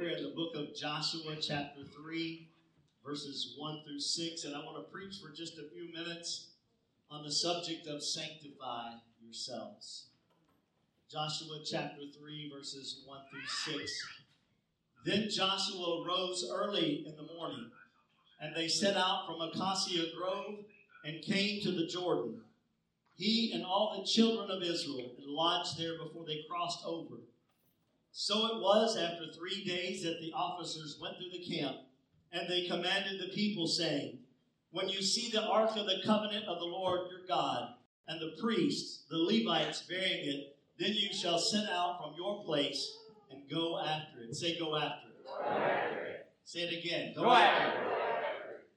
We're in the book of Joshua, chapter 3, verses 1 through 6, and I want to preach for just a few minutes on the subject of sanctify yourselves. Joshua chapter 3, verses 1 through 6. Then Joshua rose early in the morning, and they set out from Acacia Grove and came to the Jordan. He and all the children of Israel lodged there before they crossed over. So it was after three days that the officers went through the camp, and they commanded the people, saying, When you see the ark of the covenant of the Lord your God, and the priests, the Levites, bearing it, then you shall set out from your place and go after it. Say, Go after it. Go after it. Say it again. Go after it.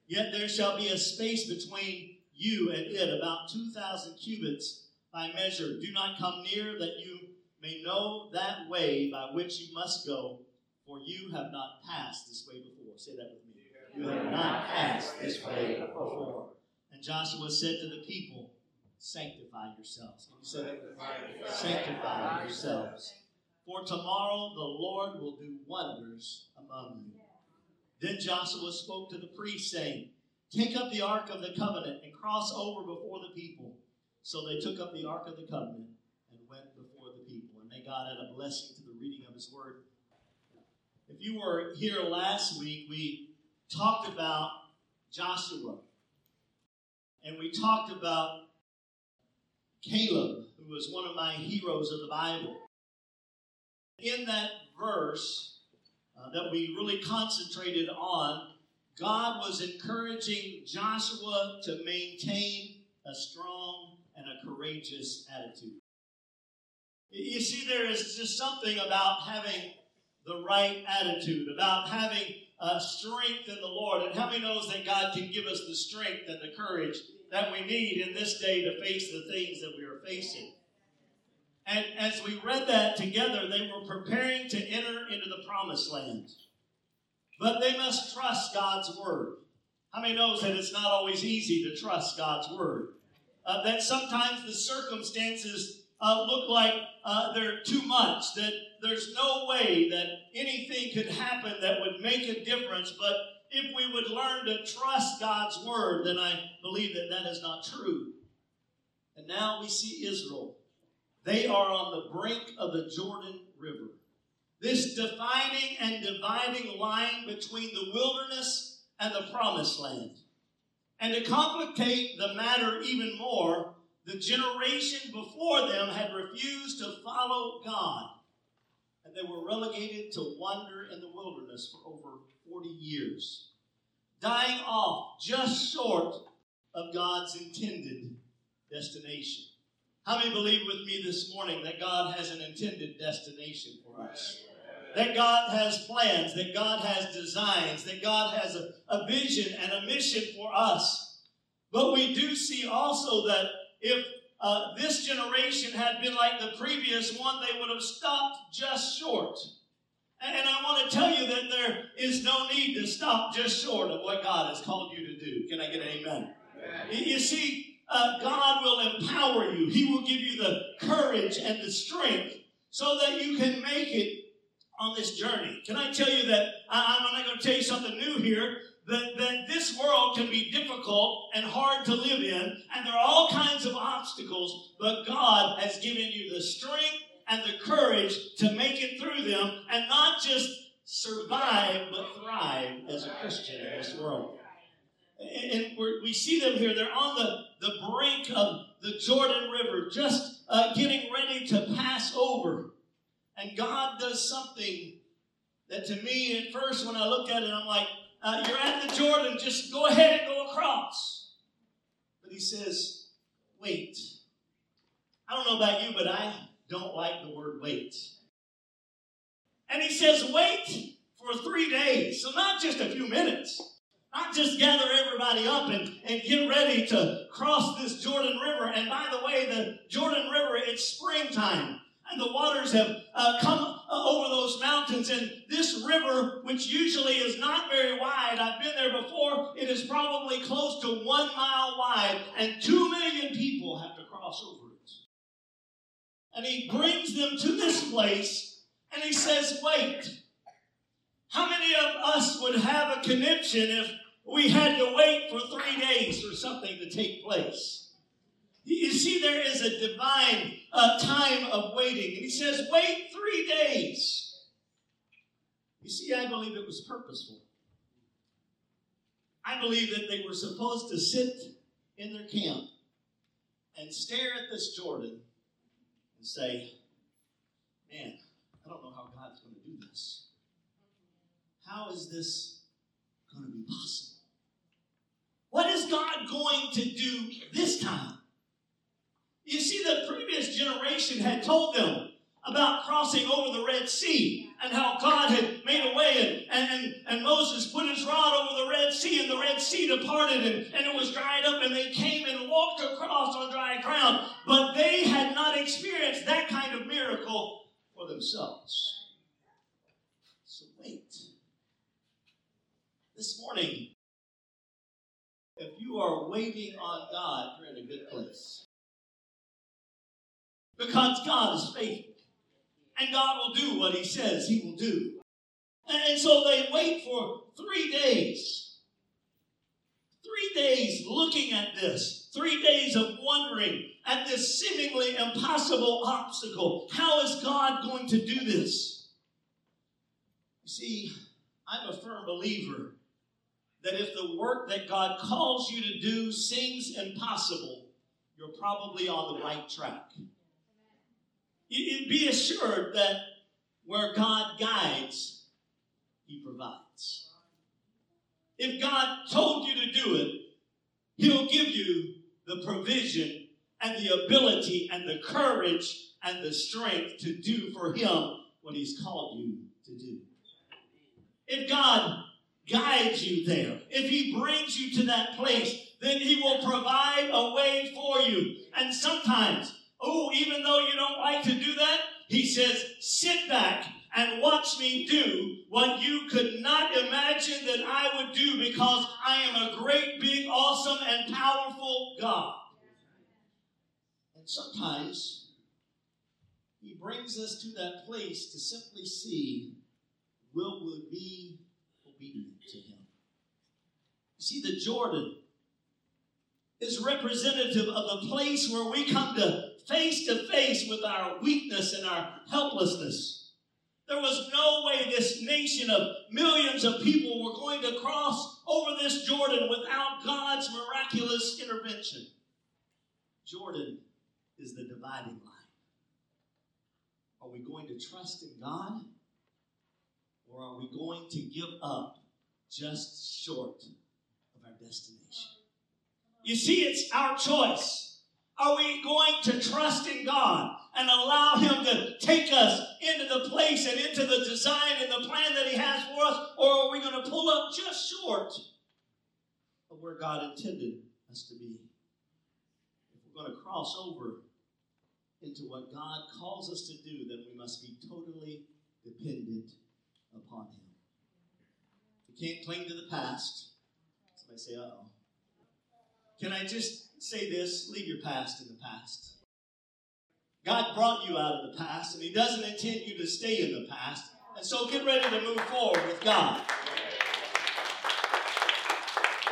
Yet there shall be a space between you and it, about 2,000 cubits by measure. Do not come near, that you may know that way by which you must go, for you have not passed this way before. Say that with me. You have not passed this way before. And Joshua said to the people, Sanctify yourselves. Say that? Sanctify yourselves. For tomorrow the Lord will do wonders among you. Then Joshua spoke to the priests, saying, Take up the ark of the covenant and cross over before the people. So they took up the ark of the covenant and went before the people. And God add a blessing to the reading of his word. If you were here last week, we talked about Joshua. And we talked about Caleb, who was one of my heroes of the Bible. In that verse uh, that we really concentrated on, God was encouraging Joshua to maintain a strong and a courageous attitude. You see, there is just something about having the right attitude, about having uh, strength in the Lord. And how many knows that God can give us the strength and the courage that we need in this day to face the things that we are facing? And as we read that together, they were preparing to enter into the promised land. But they must trust God's word. How many knows that it's not always easy to trust God's word? Uh, that sometimes the circumstances uh, look like uh, they're too much, that there's no way that anything could happen that would make a difference. But if we would learn to trust God's word, then I believe that that is not true. And now we see Israel. They are on the brink of the Jordan River. This defining and dividing line between the wilderness and the promised land. And to complicate the matter even more, the generation before them had refused to follow God. And they were relegated to wander in the wilderness for over 40 years, dying off just short of God's intended destination. How many believe with me this morning that God has an intended destination for us? That God has plans, that God has designs, that God has a, a vision and a mission for us. But we do see also that if uh, this generation had been like the previous one, they would have stopped just short. And, I want to tell you that there is no need to stop just short of what God has called you to do. Can I get an amen? amen. You see, uh, God will empower you. He will give you the courage and the strength so that you can make it on this journey. Can I tell you that I, I'm not going to tell you something new here? That, that this world can be difficult and hard to live in, and there are all kinds of obstacles, but God has given you the strength and the courage to make it through them and not just survive, but thrive as a Christian in this world. And we see them here. They're on the, the brink of the Jordan River, just uh, getting ready to pass over. And God does something that to me, at first, when I look at it, I'm like, uh, you're at the Jordan, just go ahead and go across. But he says, wait. I don't know about you, but I don't like the word wait. And he says, wait for three days. So not just a few minutes. Not just gather everybody up and, and get ready to cross this Jordan River. And by the way, the Jordan River, it's springtime and the waters have uh, come uh, over those mountains. And this river, which usually is not very wide, I've been there before, it is probably close to one mile wide, and two million people have to cross over it. And he brings them to this place, and he says, Wait. How many of us would have a conniption if we had to wait for three days for something to take place? You see, there is a divine uh, time of waiting. And he says, wait three days. You see, I believe it was purposeful. I believe that they were supposed to sit in their camp and stare at this Jordan and say, Man, I don't know how God's going to do this. How is this going to be possible? What is God going to do this time? You see, the previous generation had told them about crossing over the Red Sea and how God had made a way and, and, and Moses put his rod over the Red Sea and the Red Sea departed and, and it was dried up and they came and walked across on dry ground. But they had not experienced that kind of miracle for themselves. So wait. This morning, if you are waiting on God, you're in a good place. Because God is faithful. And God will do what He says He will do. And so they wait for three days. Three days looking at this. Three days of wondering at this seemingly impossible obstacle. How is God going to do this? You see, I'm a firm believer that if the work that God calls you to do seems impossible, you're probably on the right track. Be assured that where God guides, He provides. If God told you to do it, He'll give you the provision and the ability and the courage and the strength to do for Him what He's called you to do. If God guides you there, if He brings you to that place, then He will provide a way for you. And sometimes Oh, even though you don't like to do that, he says, sit back and watch me do what you could not imagine that I would do because I am a great, big, awesome, and powerful God. And sometimes he brings us to that place to simply see will we be obedient to him. You see, the Jordan is representative of the place where we come to face to face with our weakness and our helplessness. There was no way this nation of millions of people were going to cross over this Jordan without God's miraculous intervention. Jordan is the dividing line. Are we going to trust in God? Or are we going to give up just short of our destination? You see, it's our choice. Are we going to trust in God and allow Him to take us into the place and into the design and the plan that He has for us? Or are we going to pull up just short of where God intended us to be? If we're going to cross over into what God calls us to do, then we must be totally dependent upon Him. We can't cling to the past. Somebody say, uh oh. Can I just say this leave your past in the past. God brought you out of the past, and He doesn't intend you to stay in the past. And so get ready to move forward with God.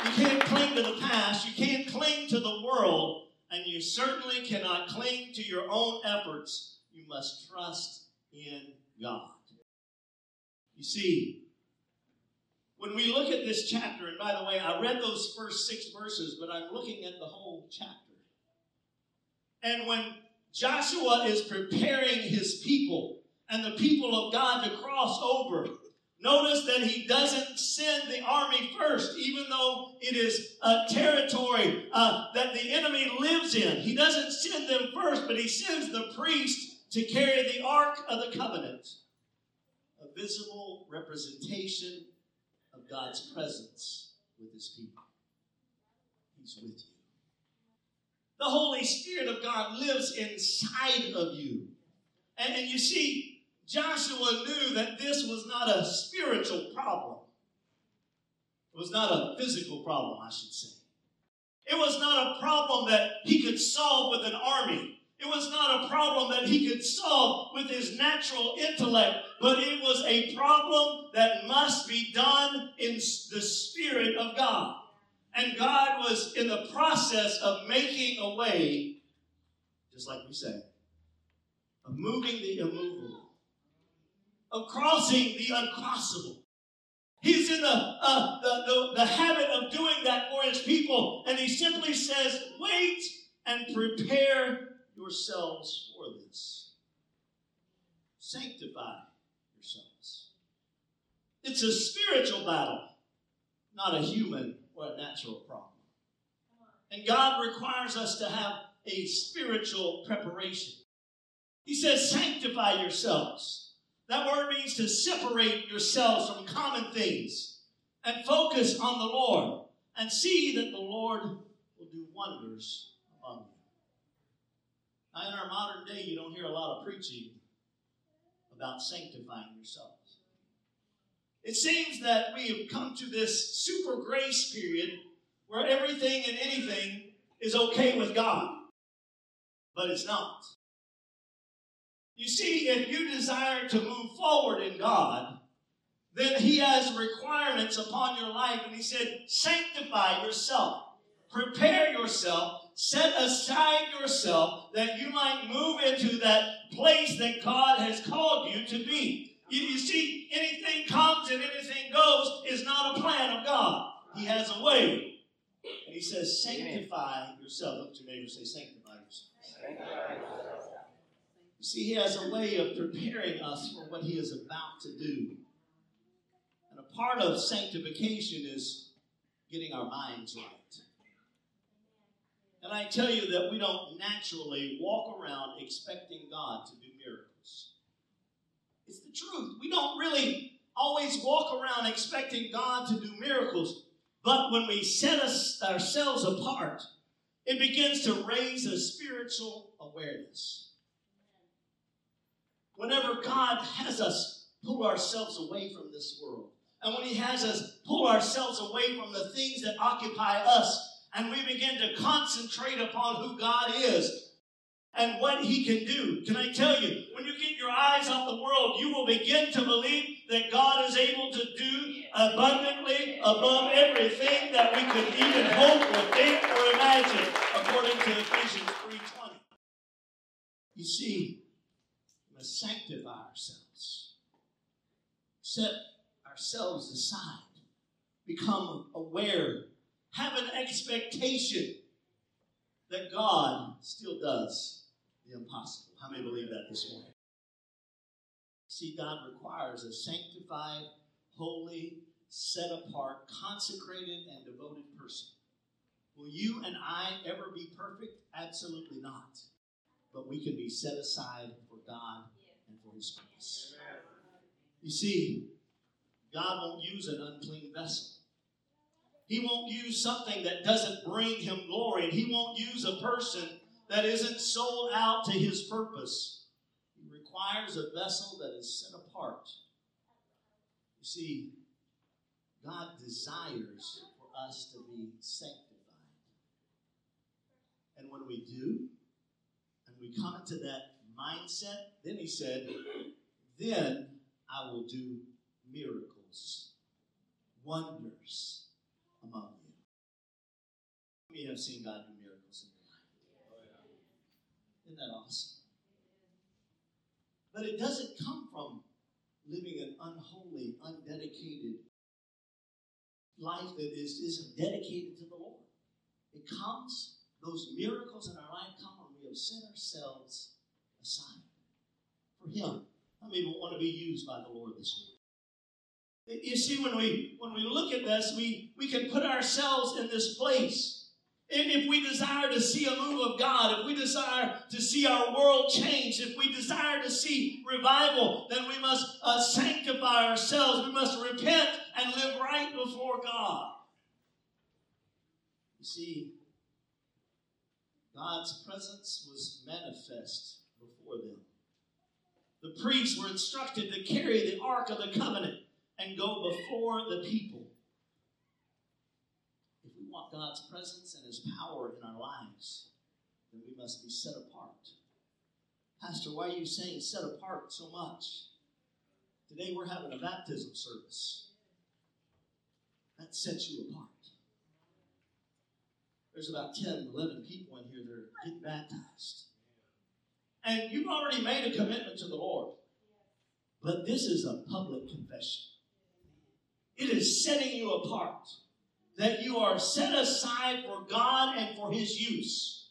You can't cling to the past, you can't cling to the world, and you certainly cannot cling to your own efforts. You must trust in God. You see, when we look at this chapter, and by the way, I read those first six verses, but I'm looking at the whole chapter. And when Joshua is preparing his people and the people of God to cross over, notice that he doesn't send the army first, even though it is a territory uh, that the enemy lives in. He doesn't send them first, but he sends the priest to carry the Ark of the Covenant, a visible representation God's presence with his people. He's with you. The Holy Spirit of God lives inside of you. And, and you see, Joshua knew that this was not a spiritual problem. It was not a physical problem, I should say. It was not a problem that he could solve with an army. It was not a problem that he could solve with his natural intellect, but it was a problem that must be done in the Spirit of God. And God was in the process of making a way, just like we say, of moving the immovable, of crossing the uncrossable. He's in the, uh, the, the, the habit of doing that for his people, and he simply says, Wait and prepare yourselves for this. Sanctify yourselves. It's a spiritual battle, not a human or a natural problem. And God requires us to have a spiritual preparation. He says, Sanctify yourselves. That word means to separate yourselves from common things and focus on the Lord and see that the Lord will do wonders among you. Now, in our modern day, you don't hear a lot of preaching about sanctifying yourselves. It seems that we have come to this super grace period where everything and anything is okay with God, but it's not. You see, if you desire to move forward in God, then He has requirements upon your life, and He said, sanctify yourself, prepare yourself set aside yourself that you might move into that place that God has called you to be. You, you, see, anything comes and anything goes is not a plan of God. He has a way. And He says, sanctify yourself. Look at your neighbor say, sanctify yourself. You see, He has a way of preparing us for what He is about to do. And a part of sanctification is getting our minds right. And I tell you that we don't naturally walk around expecting God to do miracles. It's the truth. We don't really always walk around expecting God to do miracles. But when we set us, ourselves apart, it begins to raise a spiritual awareness. Whenever God has us pull ourselves away from this world, and when He has us pull ourselves away from the things that occupy us and we begin to concentrate upon who God is and what He can do. Can I tell you, when you get your eyes off the world, you will begin to believe that God is able to do abundantly above everything that we could even hope or think or imagine, according to Ephesians 3.20. You see, we must sanctify ourselves. Set ourselves aside. Become aware have an expectation that God still does the impossible. How many believe that this morning? See, God requires a sanctified, holy, set apart, consecrated, and devoted person. Will you and I ever be perfect? Absolutely not. But we can be set aside for God and for His purpose. You see, God won't use an unclean vessel. He won't use something that doesn't bring him glory. And he won't use a person that isn't sold out to his purpose. He requires a vessel that is set apart. You see, God desires for us to be sanctified. And when we do, and we come into that mindset, then he said, then I will do miracles, wonders among you. We have seen God do miracles in your life. Isn't that awesome? But it doesn't come from living an unholy, undedicated life that is, isn't dedicated to the Lord. It comes, those miracles in our life come when we have set ourselves aside for Him. How many want to be used by the Lord this morning? You see, when we when we look at this, we, we can put ourselves in this place. And if we desire to see a move of God, if we desire to see our world change, if we desire to see revival, then we must uh, sanctify ourselves. We must repent and live right before God. You see, God's presence was manifest before them. The priests were instructed to carry the Ark of the Covenant and go before the people. If we want God's presence and His power in our lives, then we must be set apart. Pastor, why are you saying set apart so much? Today we're having a baptism service. That sets you apart. There's about 10, 11 people in here that are getting baptized. And you've already made a commitment to the Lord. But this is a public confession. It is setting you apart. That you are set aside for God and for His use.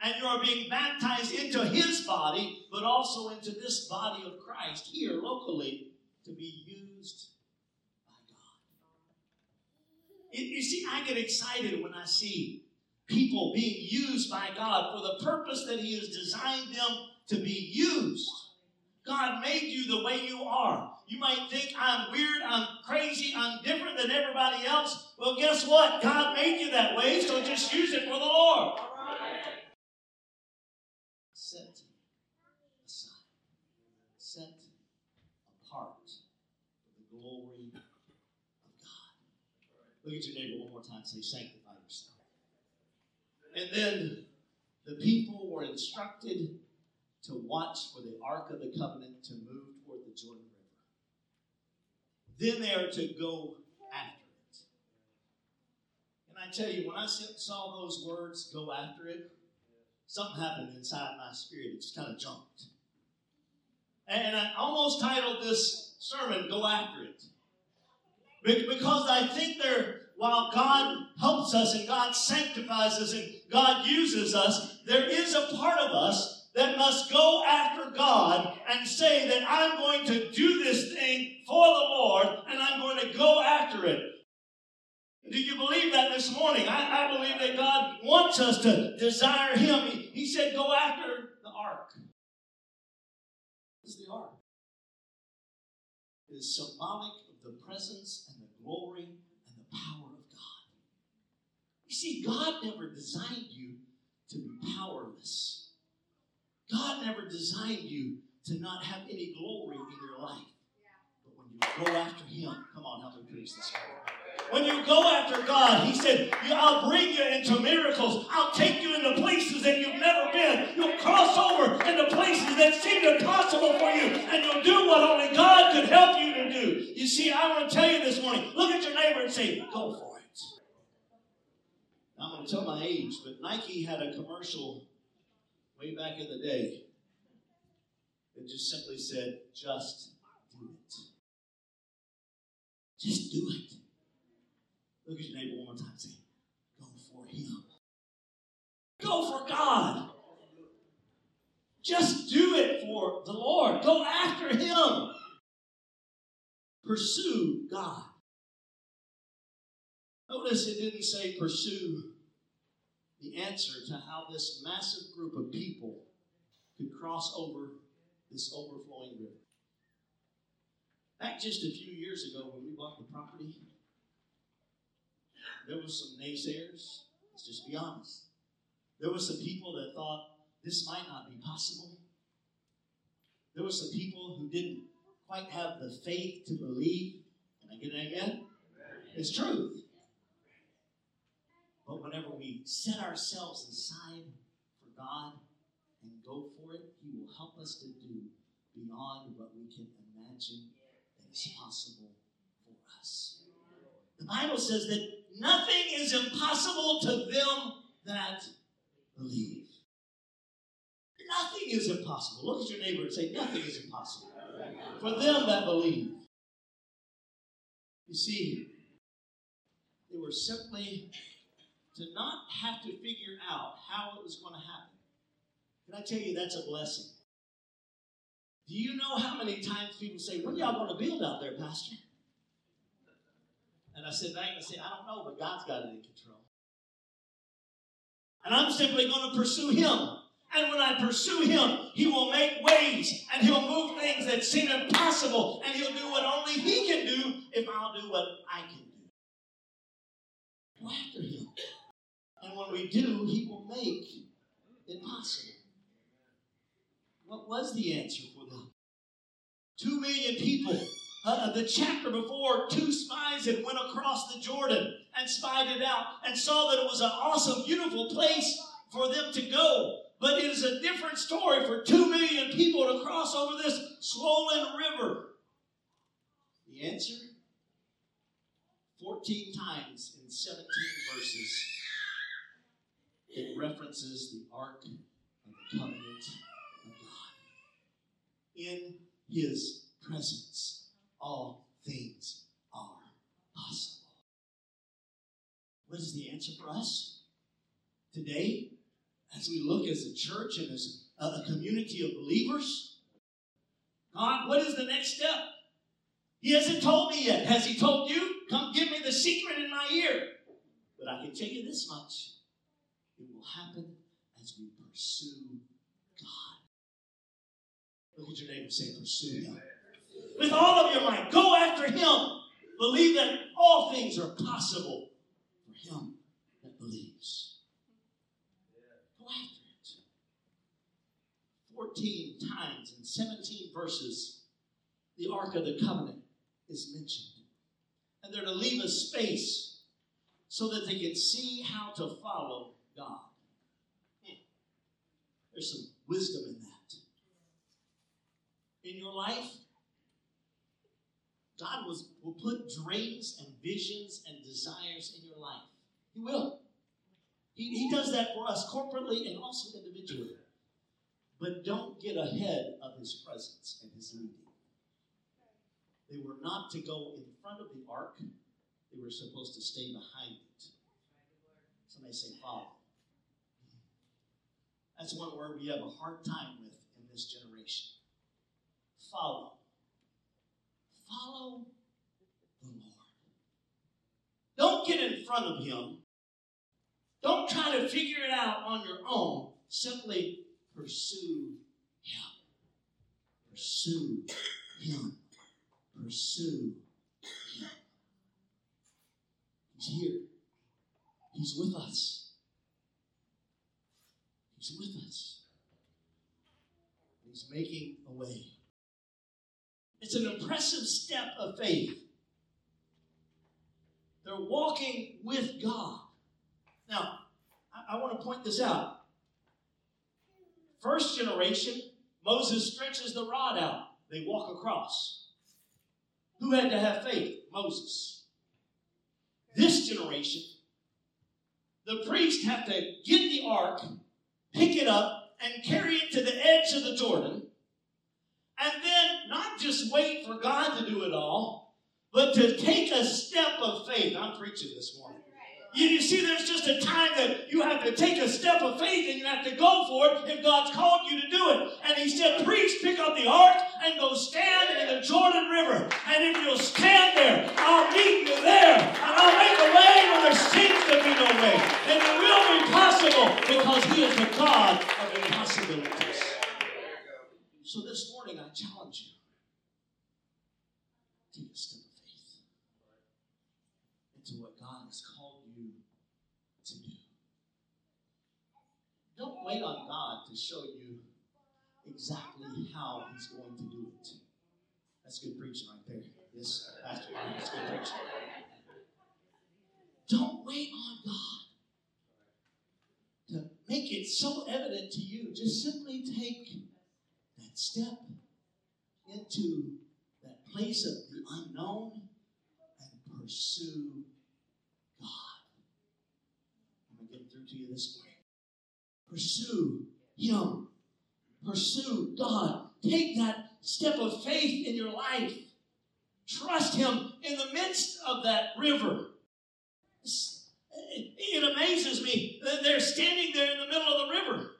And you are being baptized into His body, but also into this body of Christ here locally to be used by God. You see, I get excited when I see people being used by God for the purpose that He has designed them to be used. God made you the way you are. You might think I'm weird, I'm crazy, I'm different than everybody else. Well, guess what? God made you that way, so just use it for the Lord. Set aside, set apart for the glory of God. Look at your neighbor one more time. Say, sanctify yourself. And then the people were instructed to watch for the Ark of the Covenant to move toward the Jordan River. Then they are to go after it. And I tell you, when I saw those words, go after it, something happened inside my spirit. It just kind of jumped. And I almost titled this sermon, Go After It. Because I think there, while God helps us and God sanctifies us and God uses us, there is a part of us that must go after God and say that I'm going to do this thing for the Lord and I'm going to go after it. Do you believe that this morning? I, I believe that God wants us to desire Him. He, he said, Go after the ark. What is the ark? It is symbolic of the presence and the glory and the power of God. You see, God never designed you to be powerless. God never designed you to not have any glory in your life. But when you go after Him, come on, help me preach this morning. When you go after God, He said, I'll bring you into miracles. I'll take you into places that you've never been. You'll cross over into places that seem impossible for you, and you'll do what only God could help you to do. You see, I want to tell you this morning look at your neighbor and say, Go for it. I'm going to tell my age, but Nike had a commercial way back in the day that just simply said, just do it. Just do it. Look at your neighbor one more time say, go for him. Go for God. Just do it for the Lord. Go after him. Pursue God. Notice it didn't say pursue the answer to how this massive group of people could cross over this overflowing river. Back just a few years ago when we bought the property, there was some naysayers. Let's just be honest. There were some people that thought this might not be possible. There were some people who didn't quite have the faith to believe. Can I get amen? amen. It's truth. But whenever we set ourselves aside for God and go for it, He will help us to do beyond what we can imagine that is possible for us. The Bible says that nothing is impossible to them that believe. Nothing is impossible. Look at your neighbor and say, Nothing is impossible for them that believe. You see, they were simply to not have to figure out how it was going to happen. Can I tell you that's a blessing? Do you know how many times people say, When y'all going to build out there, Pastor? And I said I said, I don't know, but God's got it in control. And I'm simply going to pursue Him. And when I pursue Him, He will make ways and He'll move things that seem impossible. And He'll do what only He can do if I'll do what I can do. Go after Him. And when we do, He will make it possible. What was the answer for them? Two million people. Uh, the chapter before, two spies had went across the Jordan and spied it out and saw that it was an awesome, beautiful place for them to go. But it is a different story for two million people to cross over this swollen river. The answer 14 times in 17 verses, it references the Ark of the Covenant of God. In His presence, all things are possible. What is the answer for us? Today, as we look as a church and as a, community of believers, God, what is the next step? He hasn't told me yet. Has He told you? Come give me the secret in my ear. But I can tell you this much it will happen as we pursue God. Look at your neighbor and say, Pursue Him. With all of your might, go after Him. Believe that all things are possible for Him that believes. Go after it. 14 times in 17 verses, the Ark of the Covenant is mentioned. And they're to leave a space so that they can see how to follow God. There's some wisdom in that. In your life, God was, will put dreams and visions and desires in your life. He will. He, he does that for us corporately and also individually. But don't get ahead of His presence and His leading. They were not to go in front of the ark, they were supposed to stay behind it. Somebody say, follow. That's one word we have a hard time with in this generation. Follow. Follow the Lord. Don't get in front of Him. Don't try to figure it out on your own. Simply pursue Him. Pursue Him pursue Him. He's here. He's with us. He's with us. He's making a way. It's an impressive step of faith. They're walking with God. Now, I, I want to point this out. First generation, Moses stretches the rod out. They walk across. Who had to have faith? Moses. This generation, the priest have to get the ark, pick it up, and carry it to the edge of the Jordan, and then not just wait for God to do it all, but to take a step of faith. I'm preaching this morning. You, you, see, there's just a time that you have to take a step of faith and you have to go for it if God's called you to do it. And he said, Priest, pick up the ark and go stand in the Jordan River. And if you'll stand there, I'll meet you there. And I'll make a way where there seems to be no way. And it will be possible because he is the God of impossibilities. So this morning, I challenge you. Take a step of faith into what God has called you to do. Don't wait on God to show you exactly how He's going to do it. That's good preaching right there. Yes, Pastor, that's good preaching. Don't wait on God to make it so evident to you. Just simply take that step into that place of the unknown and pursue God. I'm going to get through to you this morning. Pursue Him. Pursue God. Take that step of faith in your life. Trust Him in the midst of that river. It amazes me that they're standing there in the middle of the river,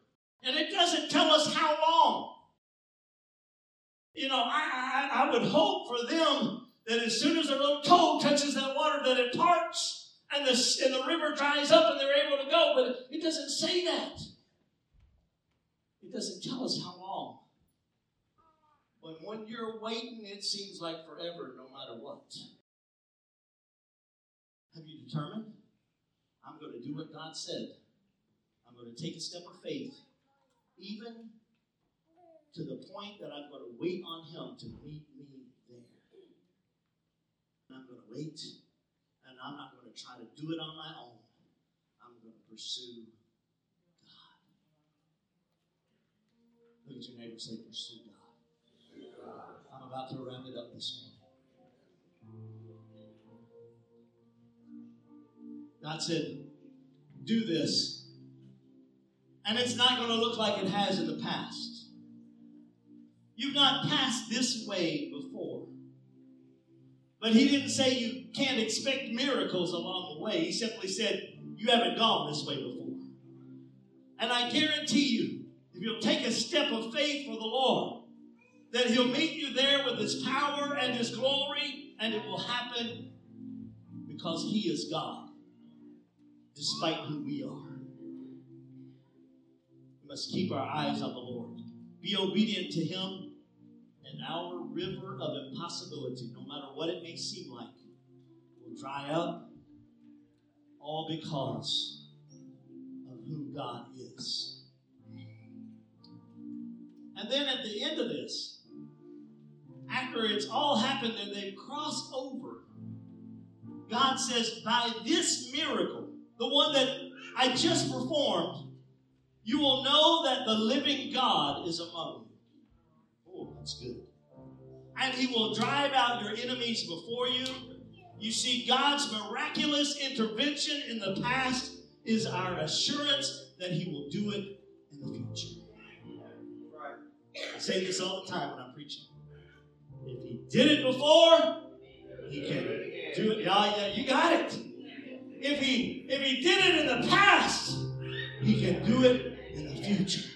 and it doesn't tell us how long. You know, I, I, I would hope for them that as soon as their little toe touches that water, that it parts and the, and the river dries up and they're able to go. But it doesn't say that. It doesn't tell us how long. But when you're waiting, it seems like forever, no matter what. Have you determined? I'm going to do what God said. I'm going to take a step of faith, even to the point that I'm going to wait on Him to meet me there. And I'm going to wait, and I'm not going to try to do it on my own. I'm going to pursue Look at your neighbor say, Pursue God. I'm about to wrap it up this morning. God said, Do this. And it's not going to look like it has in the past. You've not passed this way before. But he didn't say you can't expect miracles along the way. He simply said, You haven't gone this way before. And I guarantee you, if you'll take a step of faith for the Lord, that He'll meet you there with His power and His glory, and it will happen because He is God, despite who we are. We must keep our eyes on the Lord, be obedient to Him, and our river of impossibility, no matter what it may seem like, will dry up, all because of who God is. And then at the end of this, after it's all happened and they've crossed over, God says, By this miracle, the one that I just performed, you will know that the living God is among you. Oh, that's good. And he will drive out your enemies before you. You see, God's miraculous intervention in the past is our assurance that he will do it in the future. I say this all the time when I'm preaching. If he did it before, he can do it. Yeah, yeah, you got it. If he if he did it in the past, he can do it in the future.